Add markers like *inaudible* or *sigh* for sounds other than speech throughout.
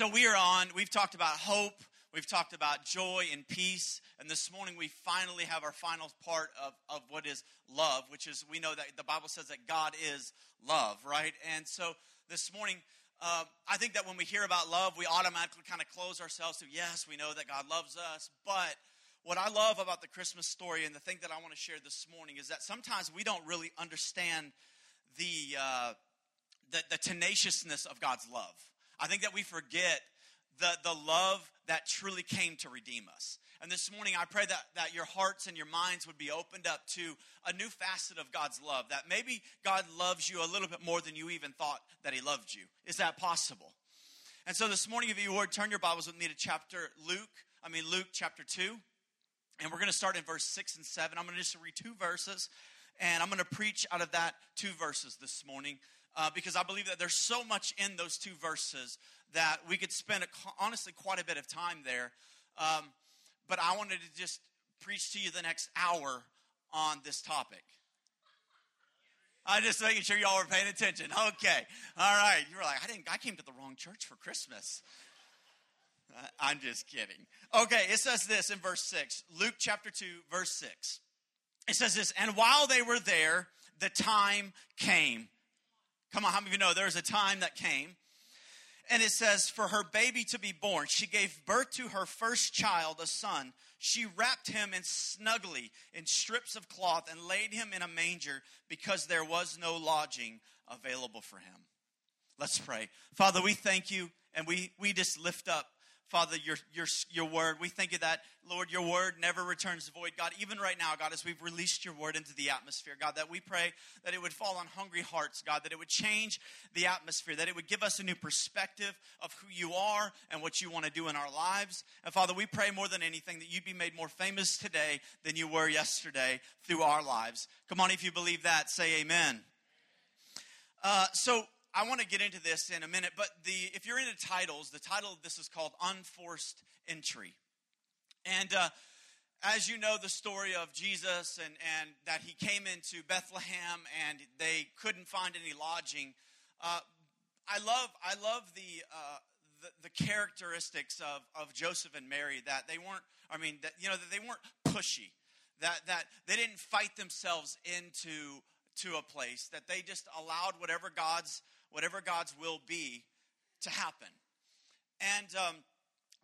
So we are on, we've talked about hope, we've talked about joy and peace, and this morning we finally have our final part of, of what is love, which is we know that the Bible says that God is love, right? And so this morning, uh, I think that when we hear about love, we automatically kind of close ourselves to, yes, we know that God loves us, but what I love about the Christmas story and the thing that I want to share this morning is that sometimes we don't really understand the, uh, the, the tenaciousness of God's love. I think that we forget the, the love that truly came to redeem us. And this morning, I pray that, that your hearts and your minds would be opened up to a new facet of God's love. That maybe God loves you a little bit more than you even thought that He loved you. Is that possible? And so this morning, if you would, turn your Bibles with me to chapter Luke, I mean, Luke chapter 2. And we're going to start in verse 6 and 7. I'm going to just read two verses, and I'm going to preach out of that two verses this morning uh, because I believe that there's so much in those two verses that we could spend, a, honestly, quite a bit of time there. Um, but I wanted to just preach to you the next hour on this topic. I'm just making sure y'all were paying attention. Okay. All right. You were like, I didn't I came to the wrong church for Christmas. Uh, I'm just kidding. Okay, it says this in verse 6. Luke chapter 2, verse 6. It says this, and while they were there, the time came Come on, how many of you know there was a time that came? And it says, for her baby to be born, she gave birth to her first child, a son. She wrapped him in snugly in strips of cloth and laid him in a manger because there was no lodging available for him. Let's pray. Father, we thank you and we, we just lift up Father, your, your, your word. We thank you that, Lord, your word never returns void. God, even right now, God, as we've released your word into the atmosphere, God, that we pray that it would fall on hungry hearts, God, that it would change the atmosphere, that it would give us a new perspective of who you are and what you want to do in our lives. And Father, we pray more than anything that you'd be made more famous today than you were yesterday through our lives. Come on, if you believe that, say amen. Uh, so, I want to get into this in a minute, but the if you're into titles, the title of this is called Unforced Entry. And uh, as you know the story of Jesus and, and that he came into Bethlehem and they couldn't find any lodging, uh, I love I love the, uh, the, the characteristics of, of Joseph and Mary that they weren't I mean that you know that they weren't pushy that that they didn't fight themselves into to a place that they just allowed whatever God's whatever God's will be to happen. And, um,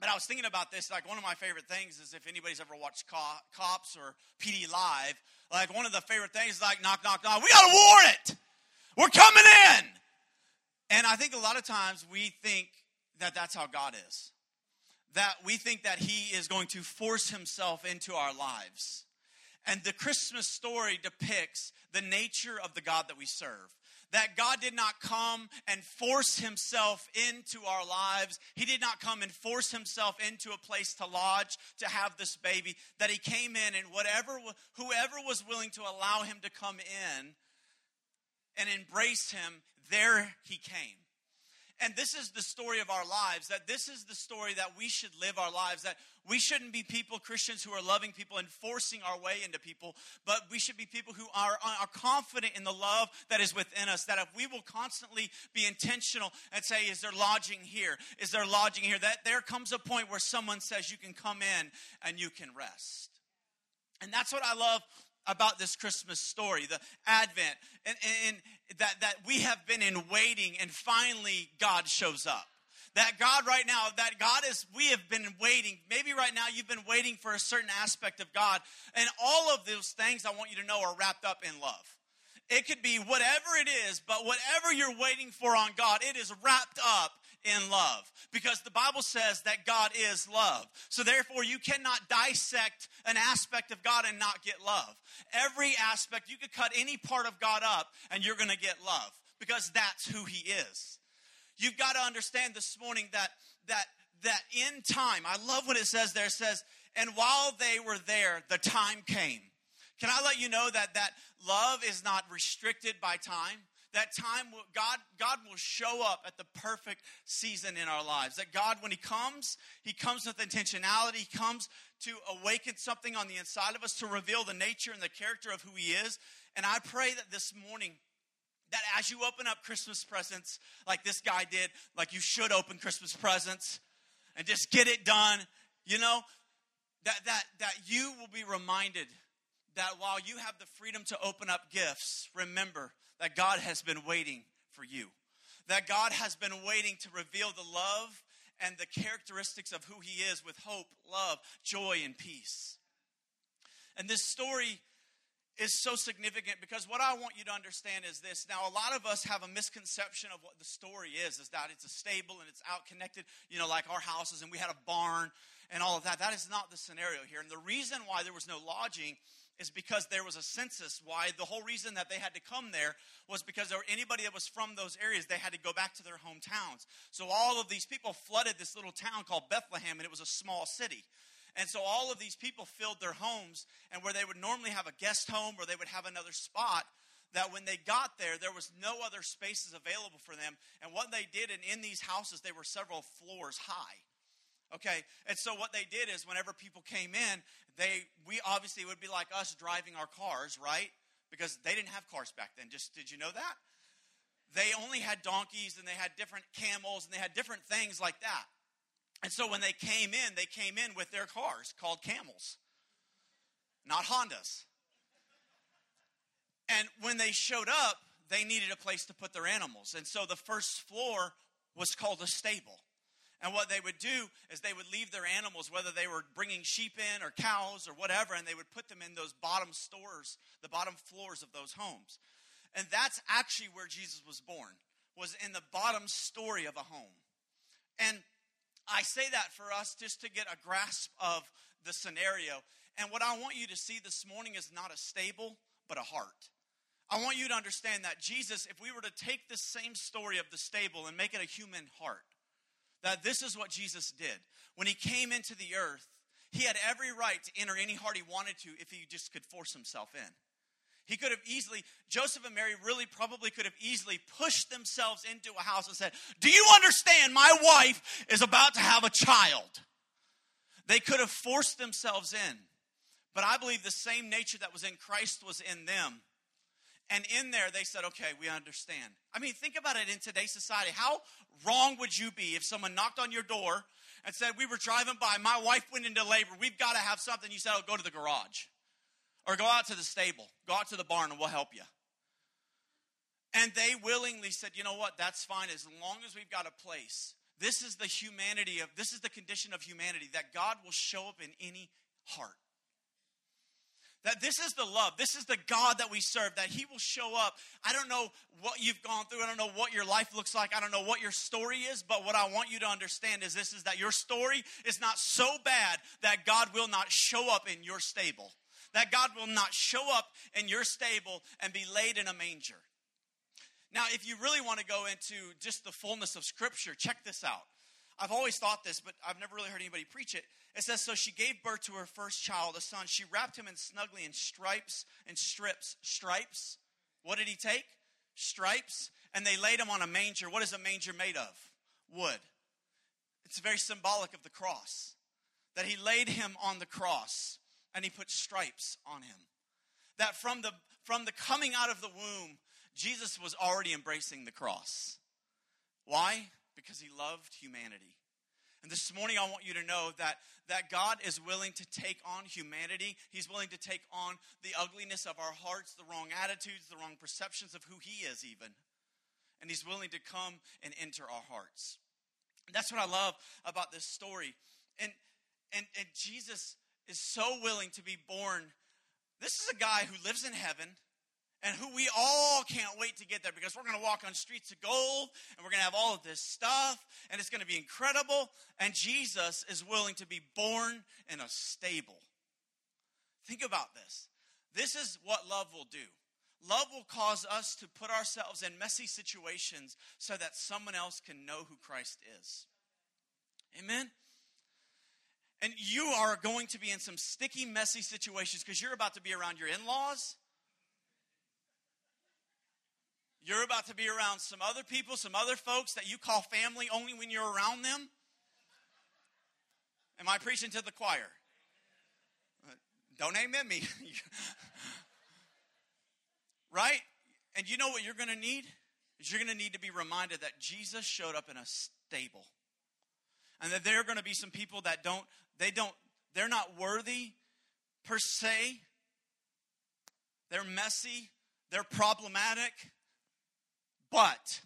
but I was thinking about this. Like, one of my favorite things is if anybody's ever watched Cops or PD Live, like, one of the favorite things is like, knock, knock, knock. We got a warrant. We're coming in. And I think a lot of times we think that that's how God is. That we think that He is going to force Himself into our lives. And the Christmas story depicts the nature of the God that we serve that God did not come and force himself into our lives. He did not come and force himself into a place to lodge to have this baby. That he came in and whatever whoever was willing to allow him to come in and embrace him, there he came. And this is the story of our lives, that this is the story that we should live our lives, that we shouldn't be people, Christians, who are loving people and forcing our way into people, but we should be people who are, are confident in the love that is within us, that if we will constantly be intentional and say, Is there lodging here? Is there lodging here? That there comes a point where someone says, You can come in and you can rest. And that's what I love about this Christmas story, the Advent, and, and, that, that we have been in waiting, and finally God shows up. That God right now, that God is, we have been waiting. Maybe right now you've been waiting for a certain aspect of God, and all of those things I want you to know are wrapped up in love. It could be whatever it is, but whatever you're waiting for on God, it is wrapped up in love because the Bible says that God is love. So therefore, you cannot dissect an aspect of God and not get love. Every aspect, you could cut any part of God up and you're going to get love because that's who He is. You've got to understand this morning that that that in time, I love what it says there. It says, and while they were there, the time came. Can I let you know that that love is not restricted by time? That time God, God will show up at the perfect season in our lives. That God, when He comes, He comes with intentionality. He comes to awaken something on the inside of us, to reveal the nature and the character of who He is. And I pray that this morning, that as you open up Christmas presents, like this guy did, like you should open Christmas presents and just get it done, you know, that, that, that you will be reminded that while you have the freedom to open up gifts, remember that God has been waiting for you. That God has been waiting to reveal the love and the characteristics of who He is with hope, love, joy, and peace. And this story is so significant because what I want you to understand is this. Now, a lot of us have a misconception of what the story is, is that it's a stable and it's out connected, you know, like our houses and we had a barn and all of that. That is not the scenario here. And the reason why there was no lodging is because there was a census. Why the whole reason that they had to come there was because there were anybody that was from those areas, they had to go back to their hometowns. So all of these people flooded this little town called Bethlehem, and it was a small city. And so all of these people filled their homes, and where they would normally have a guest home or they would have another spot, that when they got there, there was no other spaces available for them. And what they did, and in these houses, they were several floors high. Okay, and so what they did is whenever people came in, they we obviously would be like us driving our cars, right? Because they didn't have cars back then. Just did you know that? They only had donkeys and they had different camels and they had different things like that. And so when they came in, they came in with their cars called camels, not Hondas. And when they showed up, they needed a place to put their animals. And so the first floor was called a stable. And what they would do is they would leave their animals, whether they were bringing sheep in or cows or whatever, and they would put them in those bottom stores, the bottom floors of those homes. And that's actually where Jesus was born, was in the bottom story of a home. And I say that for us just to get a grasp of the scenario. And what I want you to see this morning is not a stable, but a heart. I want you to understand that Jesus, if we were to take this same story of the stable and make it a human heart, that this is what Jesus did. When he came into the earth, he had every right to enter any heart he wanted to if he just could force himself in. He could have easily, Joseph and Mary really probably could have easily pushed themselves into a house and said, Do you understand? My wife is about to have a child. They could have forced themselves in. But I believe the same nature that was in Christ was in them. And in there, they said, okay, we understand. I mean, think about it in today's society. How wrong would you be if someone knocked on your door and said, We were driving by, my wife went into labor, we've got to have something? You said, Oh, go to the garage. Or go out to the stable, go out to the barn, and we'll help you. And they willingly said, You know what? That's fine as long as we've got a place. This is the humanity of, this is the condition of humanity that God will show up in any heart. That this is the love. This is the God that we serve, that He will show up. I don't know what you've gone through. I don't know what your life looks like. I don't know what your story is. But what I want you to understand is this is that your story is not so bad that God will not show up in your stable. That God will not show up in your stable and be laid in a manger. Now, if you really want to go into just the fullness of Scripture, check this out. I've always thought this, but I've never really heard anybody preach it. It says, So she gave birth to her first child, a son. She wrapped him in snugly in stripes and strips. Stripes. What did he take? Stripes. And they laid him on a manger. What is a manger made of? Wood. It's very symbolic of the cross. That he laid him on the cross and he put stripes on him. That from the from the coming out of the womb, Jesus was already embracing the cross. Why? because he loved humanity. And this morning, I want you to know that, that God is willing to take on humanity. He's willing to take on the ugliness of our hearts, the wrong attitudes, the wrong perceptions of who He is, even. And He's willing to come and enter our hearts. And that's what I love about this story. And, and, and Jesus is so willing to be born. This is a guy who lives in heaven and who we all can't wait to get there because we're going to walk on streets of gold and we're going to have all of this stuff and it's going to be incredible. And Jesus is willing to be born in a stable. Think about this. This is what love will do. Love will cause us to put ourselves in messy situations so that someone else can know who Christ is. Amen? And you are going to be in some sticky, messy situations because you're about to be around your in laws you're about to be around some other people, some other folks that you call family only when you're around them. Am I preaching to the choir? Uh, don't amen me. *laughs* right? And you know what you're going to need? Is you're going to need to be reminded that Jesus showed up in a stable. And that there are going to be some people that don't, they don't, they're not worthy per se. They're messy. They're problematic. But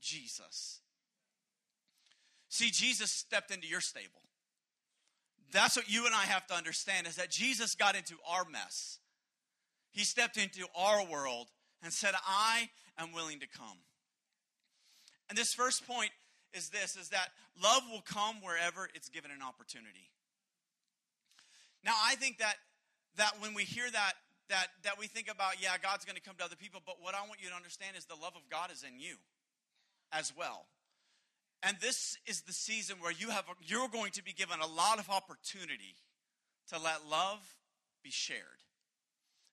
Jesus. See, Jesus stepped into your stable. That's what you and I have to understand is that Jesus got into our mess. He stepped into our world and said, I am willing to come. And this first point is this is that love will come wherever it's given an opportunity. Now I think that that when we hear that that that we think about yeah God's going to come to other people but what I want you to understand is the love of God is in you as well. And this is the season where you have you're going to be given a lot of opportunity to let love be shared.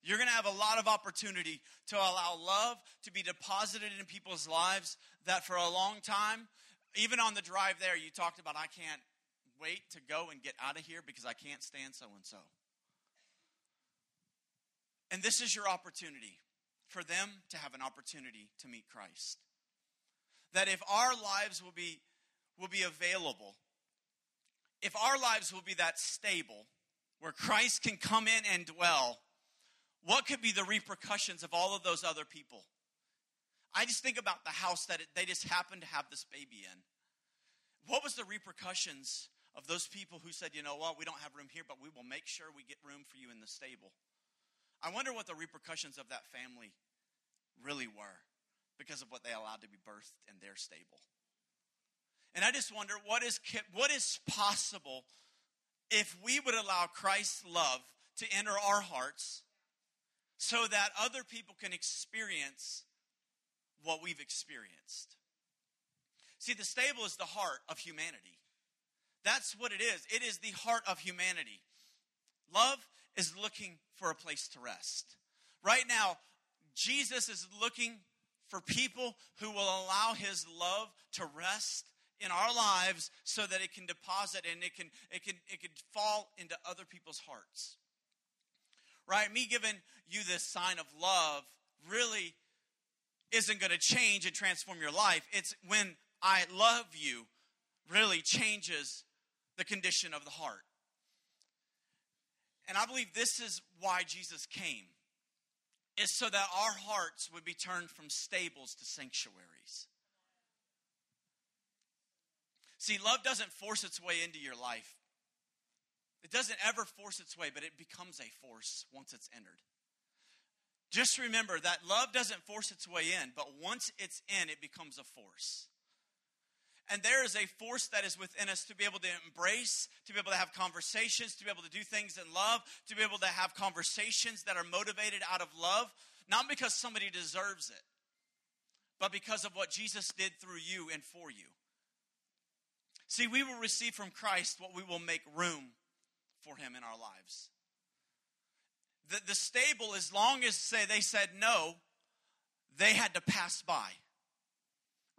You're going to have a lot of opportunity to allow love to be deposited in people's lives that for a long time, even on the drive there, you talked about, I can't wait to go and get out of here because I can't stand so and so. And this is your opportunity for them to have an opportunity to meet Christ. That if our lives will be, will be available, if our lives will be that stable, where Christ can come in and dwell, what could be the repercussions of all of those other people? I just think about the house that it, they just happened to have this baby in. What was the repercussions of those people who said, you know what, we don't have room here, but we will make sure we get room for you in the stable? I wonder what the repercussions of that family really were because of what they allowed to be birthed in their stable. And I just wonder what is, what is possible if we would allow Christ's love to enter our hearts so that other people can experience what we've experienced. See, the stable is the heart of humanity. That's what it is. It is the heart of humanity. Love is looking for a place to rest. Right now, Jesus is looking for people who will allow his love to rest in our lives so that it can deposit and it can it can it can fall into other people's hearts right? Me giving you this sign of love really isn't going to change and transform your life. It's when I love you really changes the condition of the heart. And I believe this is why Jesus came. Is so that our hearts would be turned from stables to sanctuaries. See, love doesn't force its way into your life. It doesn't ever force its way, but it becomes a force once it's entered. Just remember that love doesn't force its way in, but once it's in, it becomes a force. And there is a force that is within us to be able to embrace, to be able to have conversations, to be able to do things in love, to be able to have conversations that are motivated out of love, not because somebody deserves it, but because of what Jesus did through you and for you. See, we will receive from Christ what we will make room for him in our lives. The, the stable, as long as say they said no, they had to pass by.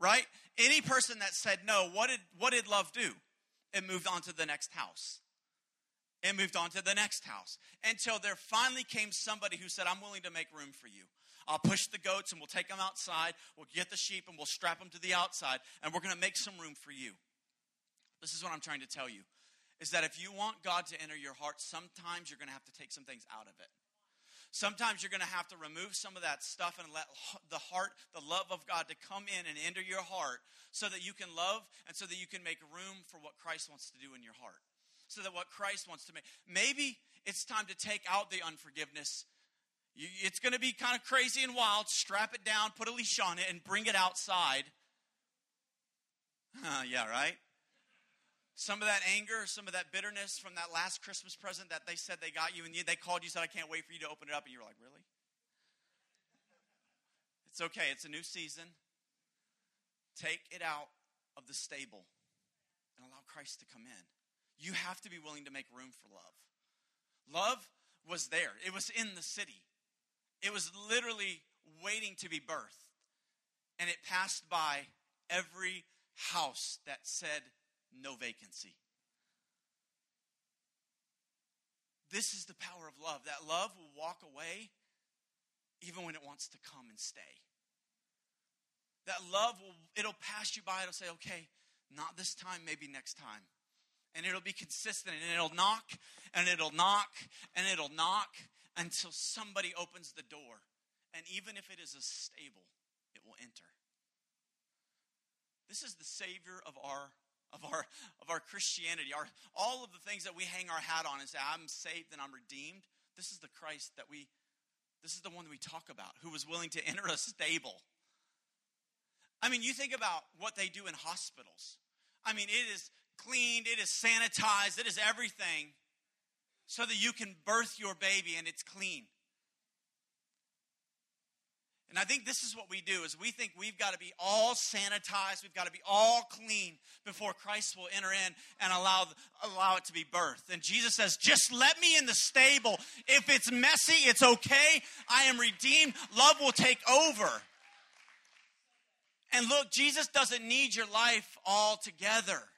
Right? Any person that said no, what did what did love do? It moved on to the next house. It moved on to the next house until there finally came somebody who said, I'm willing to make room for you. I'll push the goats and we'll take them outside. We'll get the sheep and we'll strap them to the outside and we're going to make some room for you. This is what I'm trying to tell you is that if you want God to enter your heart, sometimes you're going to have to take some things out of it. Sometimes you're going to have to remove some of that stuff and let the heart, the love of God to come in and enter your heart so that you can love and so that you can make room for what Christ wants to do in your heart. So that what Christ wants to make. Maybe it's time to take out the unforgiveness. You, it's going to be kind of crazy and wild. Strap it down, put a leash on it, and bring it outside. Uh, yeah, right? Some of that anger, some of that bitterness from that last Christmas present that they said they got you and they called you said, I can't wait for you to open it up. And you were like, really? It's okay. It's a new season. Take it out of the stable and allow Christ to come in. You have to be willing to make room for love. Love was there, it was in the city, it was literally waiting to be birthed. And it passed by every house that said no vacancy. This is the power of love. That love will walk away even when it wants to come and stay. That love will, it'll pass you by. It'll say, okay, not this time, maybe next time. And it'll be consistent and it'll knock and it'll knock and it'll knock until somebody opens the door. And even if it is a stable, it will enter. This is the Savior of our of our of our Christianity. Our all of the things that we hang our hat on and say, I'm saved and I'm redeemed. This is the Christ that we this is the one that we talk about, who was willing to enter a stable. I mean, you think about what they do in hospitals. I mean, it is cleaned, it is sanitized, it is everything so that you can birth your baby and it's clean. And I think this is what we do is we think we've got to be all sanitized, we've got to be all clean before Christ will enter in and allow allow it to be birthed. And Jesus says, "Just let me in the stable. If it's messy, it's okay. I am redeemed. Love will take over." And look, Jesus doesn't need your life all together.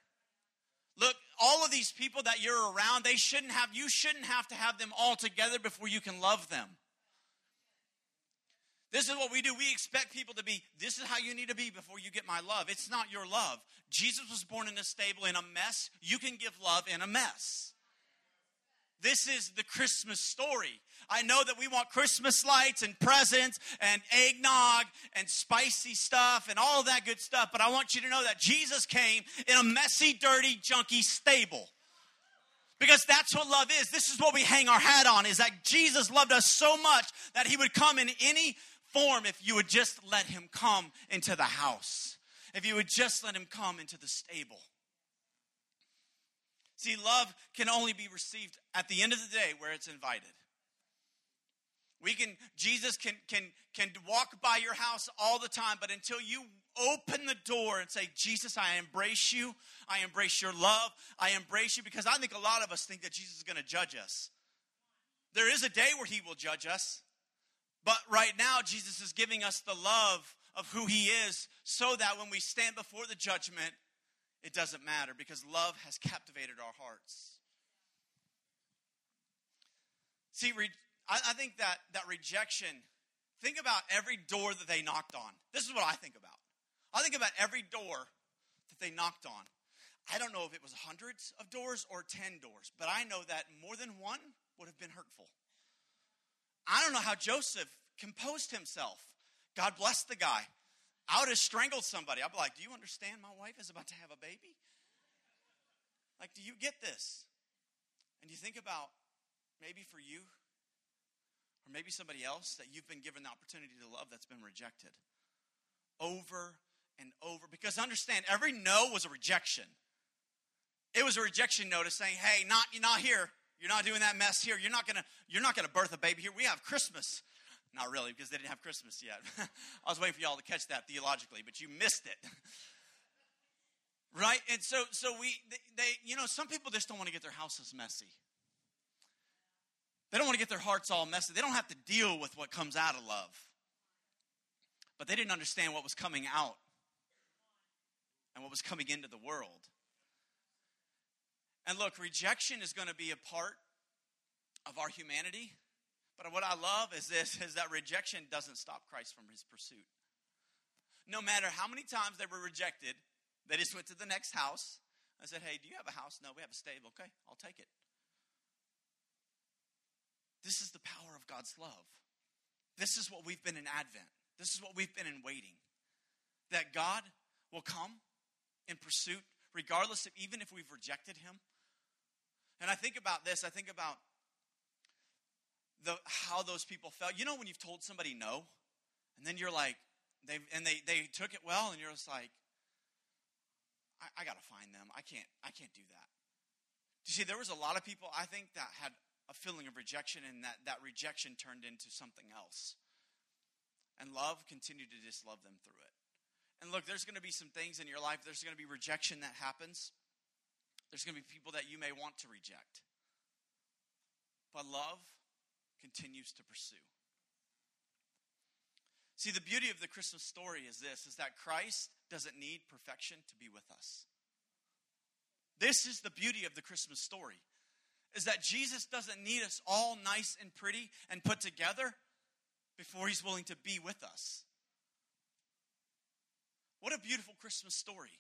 Look, all of these people that you're around, they shouldn't have you shouldn't have to have them all together before you can love them. This is what we do. We expect people to be, this is how you need to be before you get my love. It's not your love. Jesus was born in a stable in a mess. You can give love in a mess. This is the Christmas story. I know that we want Christmas lights and presents and eggnog and spicy stuff and all that good stuff, but I want you to know that Jesus came in a messy, dirty, junky stable. Because that's what love is. This is what we hang our hat on is that Jesus loved us so much that he would come in any form if you would just let him come into the house, if you would just let him come into the stable. See, love can only be received at the end of the day where it's invited. We can, Jesus can, can, can walk by your house all the time, but until you open the door and say, Jesus, I embrace you, I embrace your love, I embrace you, because I think a lot of us think that Jesus is going to judge us. There is a day where he will judge us. But right now, Jesus is giving us the love of who he is so that when we stand before the judgment, it doesn't matter because love has captivated our hearts. See, re- I, I think that, that rejection, think about every door that they knocked on. This is what I think about. I think about every door that they knocked on. I don't know if it was hundreds of doors or 10 doors, but I know that more than one would have been hurtful. I don't know how Joseph composed himself. God bless the guy. I would have strangled somebody. I'd be like, Do you understand my wife is about to have a baby? Like, do you get this? And you think about maybe for you, or maybe somebody else that you've been given the opportunity to love that's been rejected over and over. Because understand, every no was a rejection. It was a rejection notice saying, hey, not, you're not here. You're not doing that mess here. You're not gonna, you're not gonna birth a baby here. We have Christmas. Not really, because they didn't have Christmas yet. *laughs* I was waiting for y'all to catch that theologically, but you missed it. *laughs* right? And so, so we, they, they, you know, some people just don't want to get their houses messy. They don't want to get their hearts all messy. They don't have to deal with what comes out of love. But they didn't understand what was coming out and what was coming into the world. And look, rejection is going to be a part of our humanity. But what I love is this is that rejection doesn't stop Christ from his pursuit. No matter how many times they were rejected, they just went to the next house. I said, Hey, do you have a house? No, we have a stable. Okay, I'll take it. This is the power of God's love. This is what we've been in Advent. This is what we've been in waiting. That God will come in pursuit, regardless of even if we've rejected Him, and I think about this, I think about the how those people felt. You know when you've told somebody no, and then you're like, they and they they took it well, and you're just like, I, I gotta find them. I can't I can't do that. You see, there was a lot of people I think that had a feeling of rejection, and that that rejection turned into something else. And love continued to just love them through it. And look, there's going to be some things in your life. There's going to be rejection that happens. There's going to be people that you may want to reject. But love continues to pursue. See, the beauty of the Christmas story is this is that Christ doesn't need perfection to be with us. This is the beauty of the Christmas story. Is that Jesus doesn't need us all nice and pretty and put together before he's willing to be with us. What a beautiful Christmas story.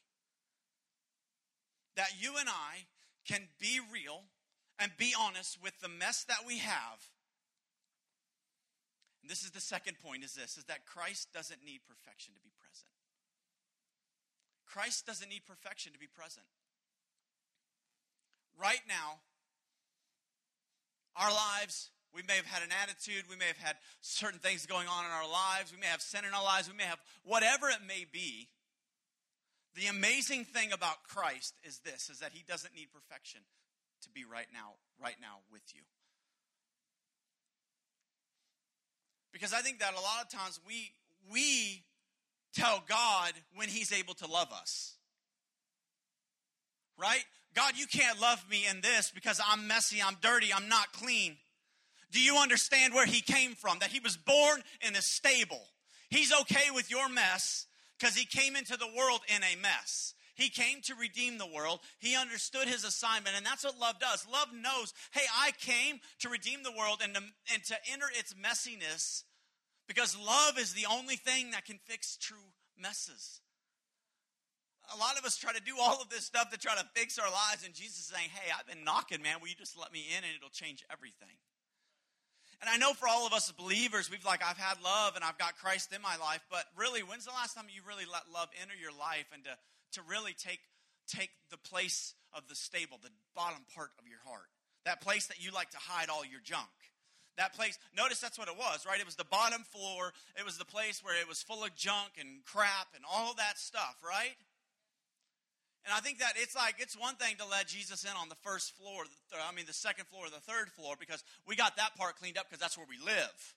That you and I can be real and be honest with the mess that we have. And this is the second point is this is that Christ doesn't need perfection to be present. Christ doesn't need perfection to be present. Right now, our lives, we may have had an attitude, we may have had certain things going on in our lives, we may have sin in our lives, we may have whatever it may be. The amazing thing about Christ is this is that he doesn't need perfection to be right now right now with you. Because I think that a lot of times we we tell God when he's able to love us. Right? God, you can't love me in this because I'm messy, I'm dirty, I'm not clean. Do you understand where he came from? That he was born in a stable. He's okay with your mess because he came into the world in a mess. He came to redeem the world. He understood his assignment, and that's what love does. Love knows, hey, I came to redeem the world and to, and to enter its messiness because love is the only thing that can fix true messes. A lot of us try to do all of this stuff to try to fix our lives, and Jesus is saying, hey, I've been knocking, man. Will you just let me in and it'll change everything? And I know for all of us believers, we've like, I've had love and I've got Christ in my life, but really, when's the last time you really let love enter your life and to, to really take, take the place of the stable, the bottom part of your heart? That place that you like to hide all your junk. That place, notice that's what it was, right? It was the bottom floor. It was the place where it was full of junk and crap and all that stuff, right? And I think that it's like, it's one thing to let Jesus in on the first floor, I mean, the second floor, or the third floor, because we got that part cleaned up because that's where we live.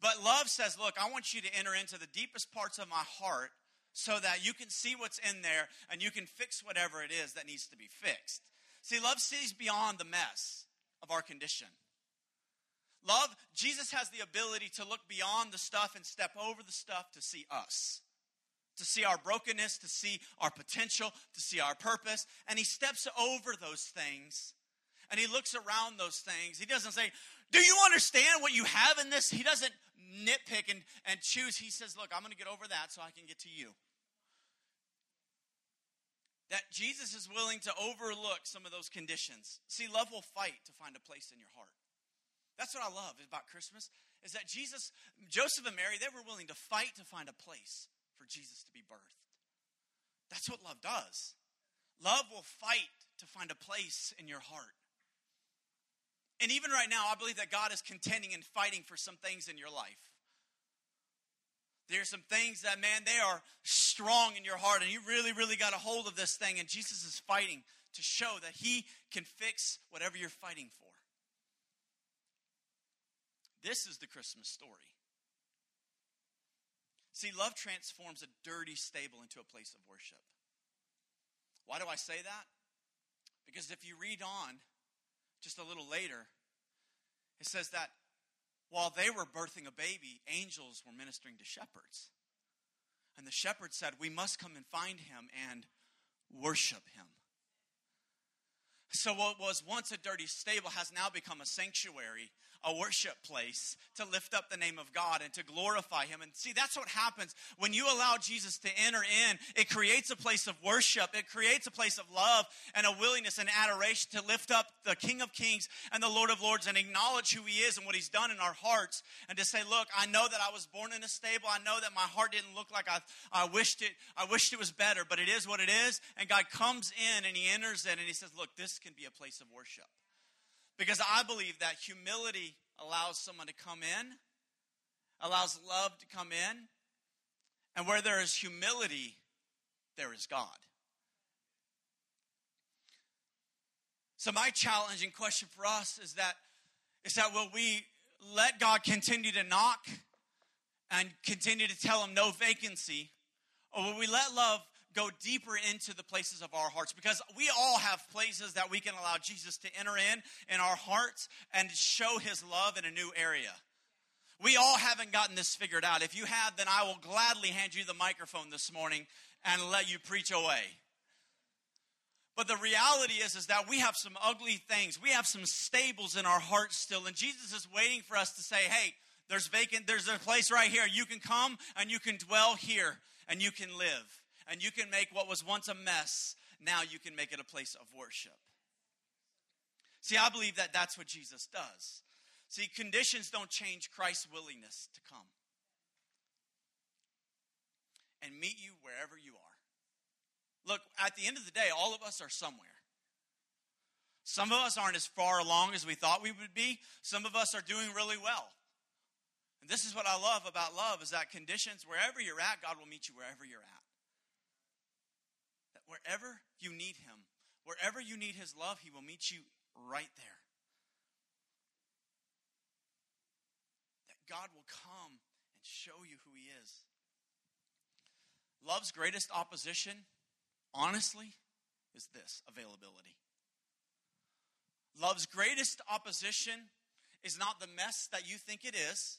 But love says, look, I want you to enter into the deepest parts of my heart so that you can see what's in there and you can fix whatever it is that needs to be fixed. See, love sees beyond the mess of our condition. Love, Jesus has the ability to look beyond the stuff and step over the stuff to see us to see our brokenness, to see our potential, to see our purpose. And he steps over those things and he looks around those things. He doesn't say, Do you understand what you have in this? He doesn't nitpick and, and choose. He says, Look, I'm going to get over that so I can get to you. That Jesus is willing to overlook some of those conditions. See, love will fight to find a place in your heart. That's what I love about Christmas is that Jesus, Joseph and Mary, they were willing to fight to find a place for Jesus to be birthed. That's what love does. Love will fight to find a place in your heart. And even right now, I believe that God is contending and fighting for some things in your life. There's some things that, man, they are strong in your heart, and you really, really got a hold of this thing, and Jesus is fighting to show that He can fix whatever you're fighting for. This is the Christmas story. See, love transforms a dirty stable into a place of worship. Why do I say that? Because if you read on just a little later, it says that while they were birthing a baby, angels were ministering to shepherds. And the shepherds said, We must come and find him and worship him. So, what was once a dirty stable has now become a sanctuary a worship place to lift up the name of God and to glorify Him. And see, that's what happens when you allow Jesus to enter in. It creates a place of worship, it creates a place of love and a willingness and adoration to lift up the King of Kings and the Lord of Lords and acknowledge who He is and what He's done in our hearts. And to say, Look, I know that I was born in a stable. I know that my heart didn't look like I, I wished it. I wished it was better, but it is what it is. And God comes in and He enters in and He says, Look, this can be a place of worship. Because I believe that humility allows someone to come in, allows love to come in, and where there is humility, there is God. So my challenging question for us is that is that will we let God continue to knock and continue to tell him no vacancy or will we let love go deeper into the places of our hearts because we all have places that we can allow Jesus to enter in in our hearts and show his love in a new area. We all haven't gotten this figured out. If you have, then I will gladly hand you the microphone this morning and let you preach away. But the reality is, is that we have some ugly things. We have some stables in our hearts still. And Jesus is waiting for us to say, hey, there's vacant, there's a place right here. You can come and you can dwell here and you can live and you can make what was once a mess, now you can make it a place of worship. See, I believe that that's what Jesus does. See, conditions don't change Christ's willingness to come and meet you wherever you are. Look, at the end of the day, all of us are somewhere. Some of us aren't as far along as we thought we would be. Some of us are doing really well. And this is what I love about love is that conditions, wherever you're at, God will meet you wherever you're at. Wherever you need Him, wherever you need His love, He will meet you right there. That God will come and show you who He is. Love's greatest opposition, honestly, is this availability. Love's greatest opposition is not the mess that you think it is,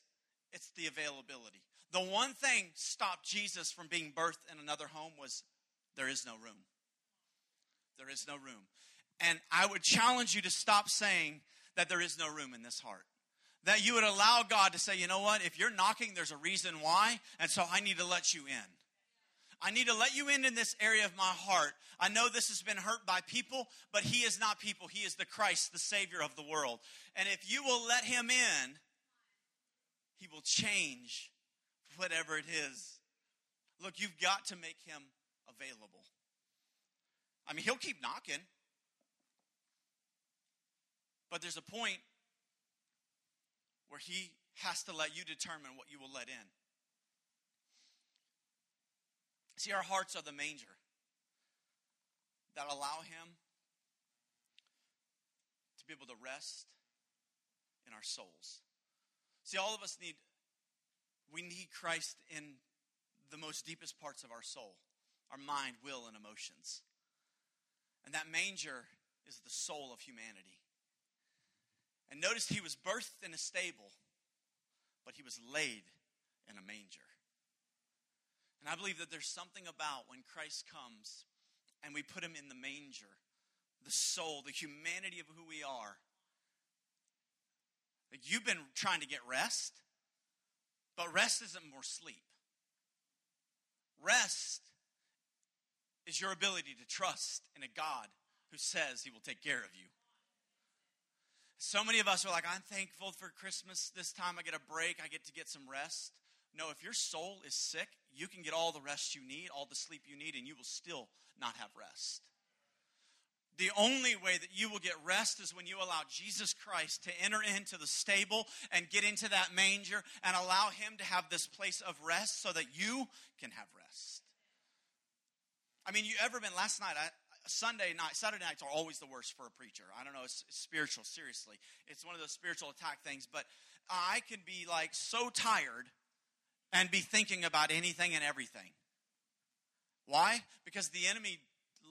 it's the availability. The one thing stopped Jesus from being birthed in another home was there is no room. There is no room. And I would challenge you to stop saying that there is no room in this heart. That you would allow God to say, you know what, if you're knocking, there's a reason why, and so I need to let you in. I need to let you in in this area of my heart. I know this has been hurt by people, but He is not people. He is the Christ, the Savior of the world. And if you will let Him in, He will change whatever it is. Look, you've got to make Him available. I mean, He'll keep knocking. But there's a point where He has to let you determine what you will let in. See, our hearts are the manger that allow Him to be able to rest in our souls. See, all of us need, we need Christ in the most deepest parts of our soul our mind, will, and emotions. And that manger is the soul of humanity. And notice he was birthed in a stable, but he was laid in a manger. And I believe that there's something about when Christ comes and we put him in the manger, the soul, the humanity of who we are. Like you've been trying to get rest, but rest isn't more sleep. Rest is your ability to trust in a God who says he will take care of you. So many of us are like, I'm thankful for Christmas. This time I get a break, I get to get some rest. No, if your soul is sick, you can get all the rest you need, all the sleep you need, and you will still not have rest. The only way that you will get rest is when you allow Jesus Christ to enter into the stable and get into that manger and allow Him to have this place of rest so that you can have rest. I mean, you ever been last night? I, Sunday night, Saturday nights are always the worst for a preacher. I don't know, it's, it's spiritual, seriously. It's one of those spiritual attack things, but I can be like so tired and be thinking about anything and everything. Why? Because the enemy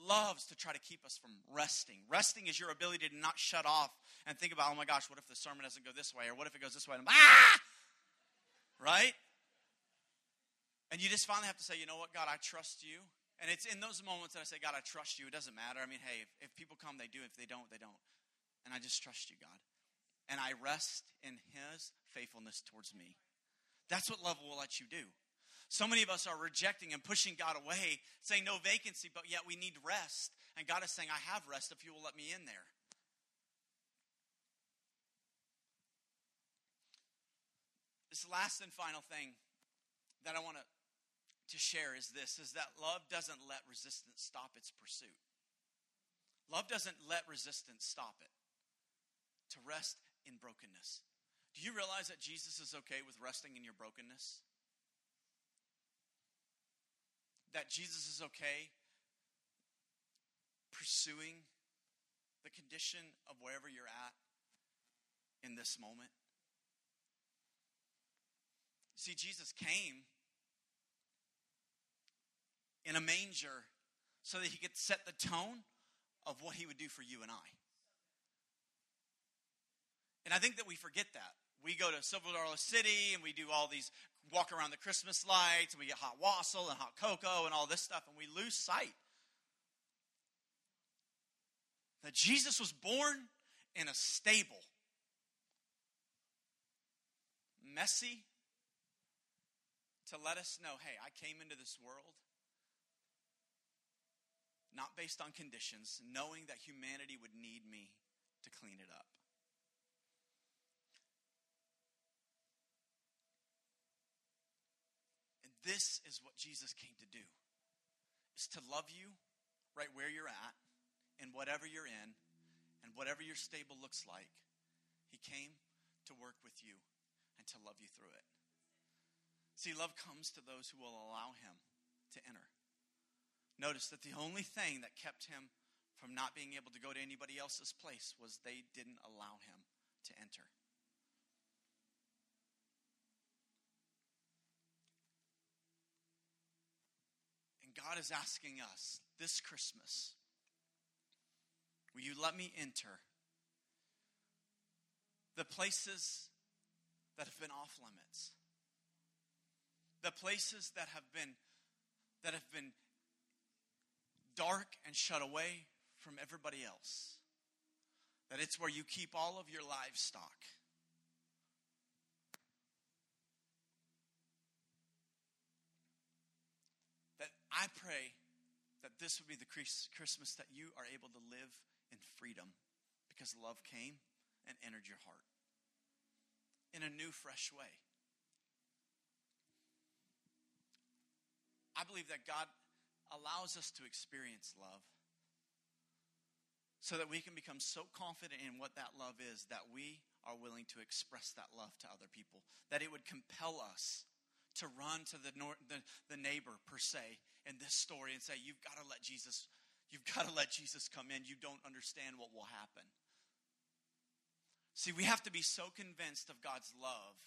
loves to try to keep us from resting. Resting is your ability to not shut off and think about, oh my gosh, what if the sermon doesn't go this way? Or what if it goes this way? And I'm, ah! Right? And you just finally have to say, you know what, God, I trust you. And it's in those moments that I say, God, I trust you. It doesn't matter. I mean, hey, if, if people come, they do. If they don't, they don't. And I just trust you, God. And I rest in His faithfulness towards me. That's what love will let you do. So many of us are rejecting and pushing God away, saying no vacancy, but yet we need rest. And God is saying, I have rest if you will let me in there. This last and final thing that I want to, to share is this is that love doesn't let resistance stop its pursuit. Love doesn't let resistance stop it. To rest in brokenness. Do you realize that Jesus is okay with resting in your brokenness? That Jesus is okay pursuing the condition of wherever you're at in this moment? See, Jesus came in a manger so that he could set the tone of what he would do for you and I. And I think that we forget that. We go to Silver Dollar City and we do all these walk around the Christmas lights and we get hot wassail and hot cocoa and all this stuff and we lose sight that Jesus was born in a stable. Messy, to let us know hey, I came into this world not based on conditions, knowing that humanity would need me to clean it up. And this is what Jesus came to do. Is to love you right where you're at and whatever you're in and whatever your stable looks like. He came to work with you and to love you through it. See, love comes to those who will allow him to enter. Notice that the only thing that kept him from not being able to go to anybody else's place was they didn't allow him to enter. And God is asking us this Christmas will you let me enter the places that have been off limits? The places that have been that have been dark and shut away from everybody else. That it's where you keep all of your livestock. That I pray that this would be the Christmas that you are able to live in freedom because love came and entered your heart in a new, fresh way. I believe that God allows us to experience love so that we can become so confident in what that love is that we are willing to express that love to other people, that it would compel us to run to the, nor- the, the neighbor per se in this story and say, You've got to let Jesus, you've got to let Jesus come in. You don't understand what will happen. See, we have to be so convinced of God's love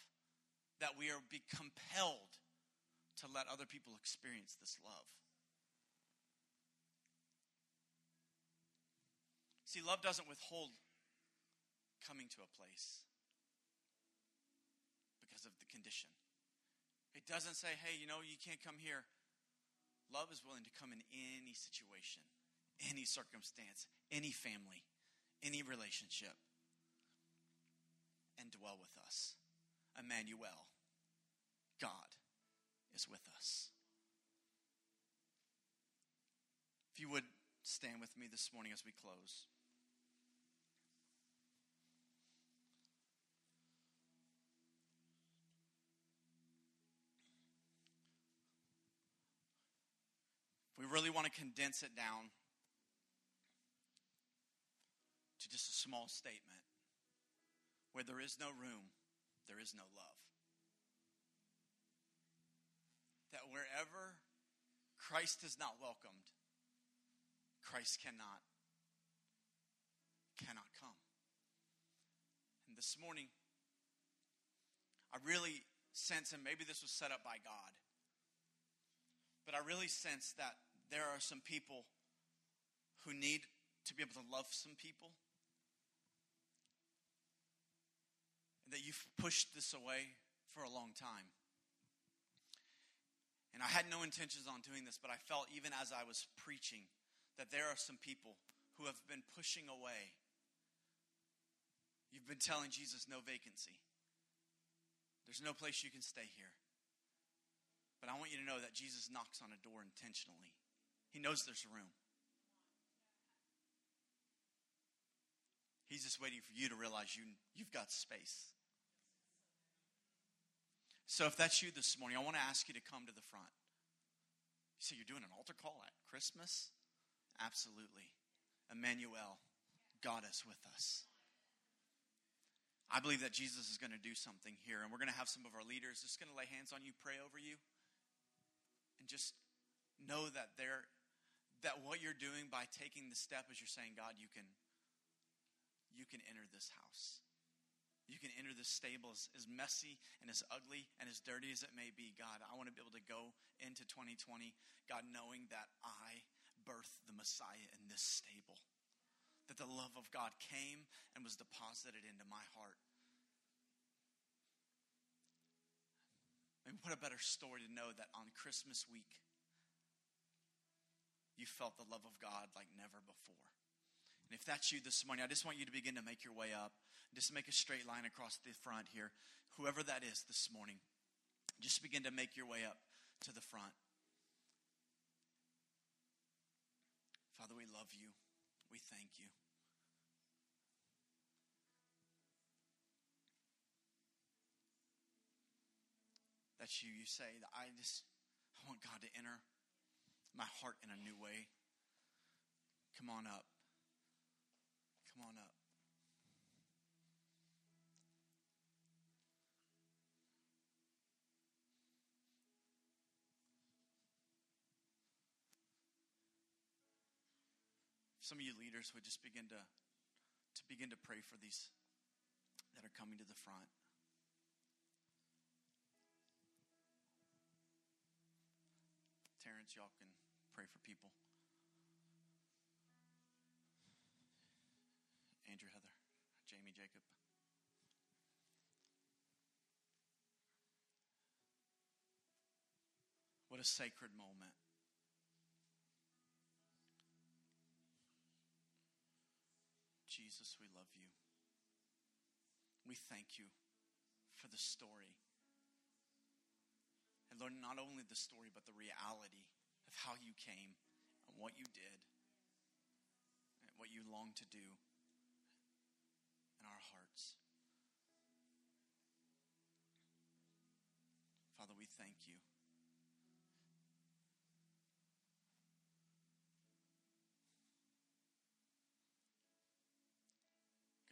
that we are be compelled to let other people experience this love. See, love doesn't withhold coming to a place because of the condition. It doesn't say, hey, you know, you can't come here. Love is willing to come in any situation, any circumstance, any family, any relationship, and dwell with us. Emmanuel, God is with us. If you would stand with me this morning as we close. Really want to condense it down to just a small statement where there is no room, there is no love. That wherever Christ is not welcomed, Christ cannot cannot come. And this morning I really sense and maybe this was set up by God but I really sense that there are some people who need to be able to love some people. And that you've pushed this away for a long time. And I had no intentions on doing this, but I felt even as I was preaching that there are some people who have been pushing away. You've been telling Jesus no vacancy. There's no place you can stay here. But I want you to know that Jesus knocks on a door intentionally. He knows there's room. He's just waiting for you to realize you, you've got space. So if that's you this morning, I want to ask you to come to the front. You say you're doing an altar call at Christmas? Absolutely. Emmanuel, God is with us. I believe that Jesus is going to do something here, and we're going to have some of our leaders just going to lay hands on you, pray over you and just know that there that what you're doing by taking the step is you're saying god you can you can enter this house. You can enter this stable as, as messy and as ugly and as dirty as it may be. God i want to be able to go into 2020 god knowing that i birthed the messiah in this stable. That the love of god came and was deposited into my heart. And what a better story to know that on Christmas week, you felt the love of God like never before. And if that's you this morning, I just want you to begin to make your way up. Just make a straight line across the front here. Whoever that is this morning, Just begin to make your way up to the front. Father, we love you. We thank you. That's you. You say I just I want God to enter my heart in a new way. Come on up. Come on up. Some of you leaders would just begin to, to begin to pray for these that are coming to the front. Terrence, y'all can pray for people. Andrew, Heather, Jamie, Jacob. What a sacred moment. Jesus, we love you. We thank you for the story. And Lord, not only the story, but the reality you came and what you did and what you long to do in our hearts. Father, we thank you.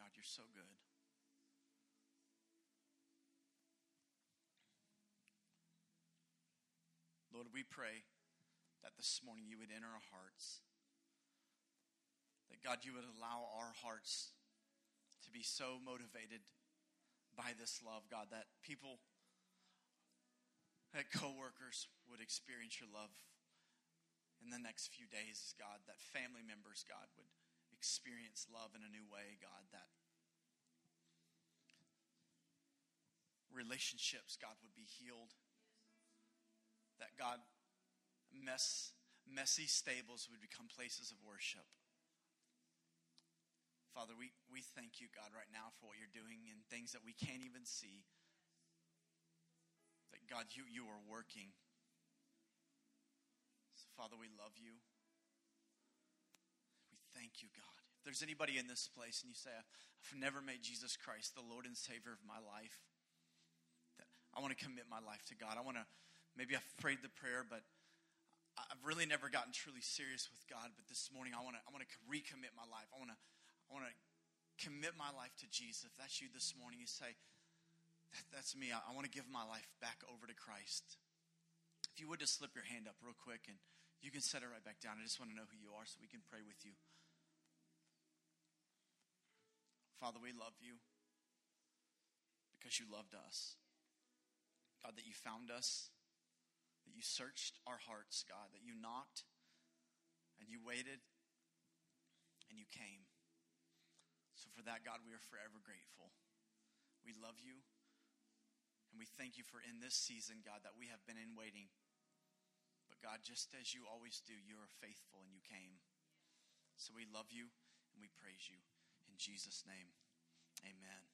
God, you're so good. Lord, we pray that this morning you would enter our hearts. That God, you would allow our hearts to be so motivated by this love, God, that people, that coworkers would experience your love in the next few days, God, that family members, God, would experience love in a new way, God, that relationships, God, would be healed. That God, mess, messy stables would become places of worship. Father, we, we thank you, God, right now for what you're doing and things that we can't even see. That, God, you, you are working. So, Father, we love you. We thank you, God. If there's anybody in this place and you say, I've never made Jesus Christ the Lord and Savior of my life, that I want to commit my life to God. I want to, maybe I've prayed the prayer, but I've really never gotten truly serious with God. But this morning, I want to, I want to recommit my life. I want to, I want to commit my life to Jesus. If that's you this morning, you say, that, That's me. I, I want to give my life back over to Christ. If you would just slip your hand up real quick and you can set it right back down. I just want to know who you are so we can pray with you. Father, we love you because you loved us. God, that you found us, that you searched our hearts, God, that you knocked and you waited and you came. So, for that, God, we are forever grateful. We love you. And we thank you for in this season, God, that we have been in waiting. But, God, just as you always do, you are faithful and you came. So, we love you and we praise you. In Jesus' name, amen.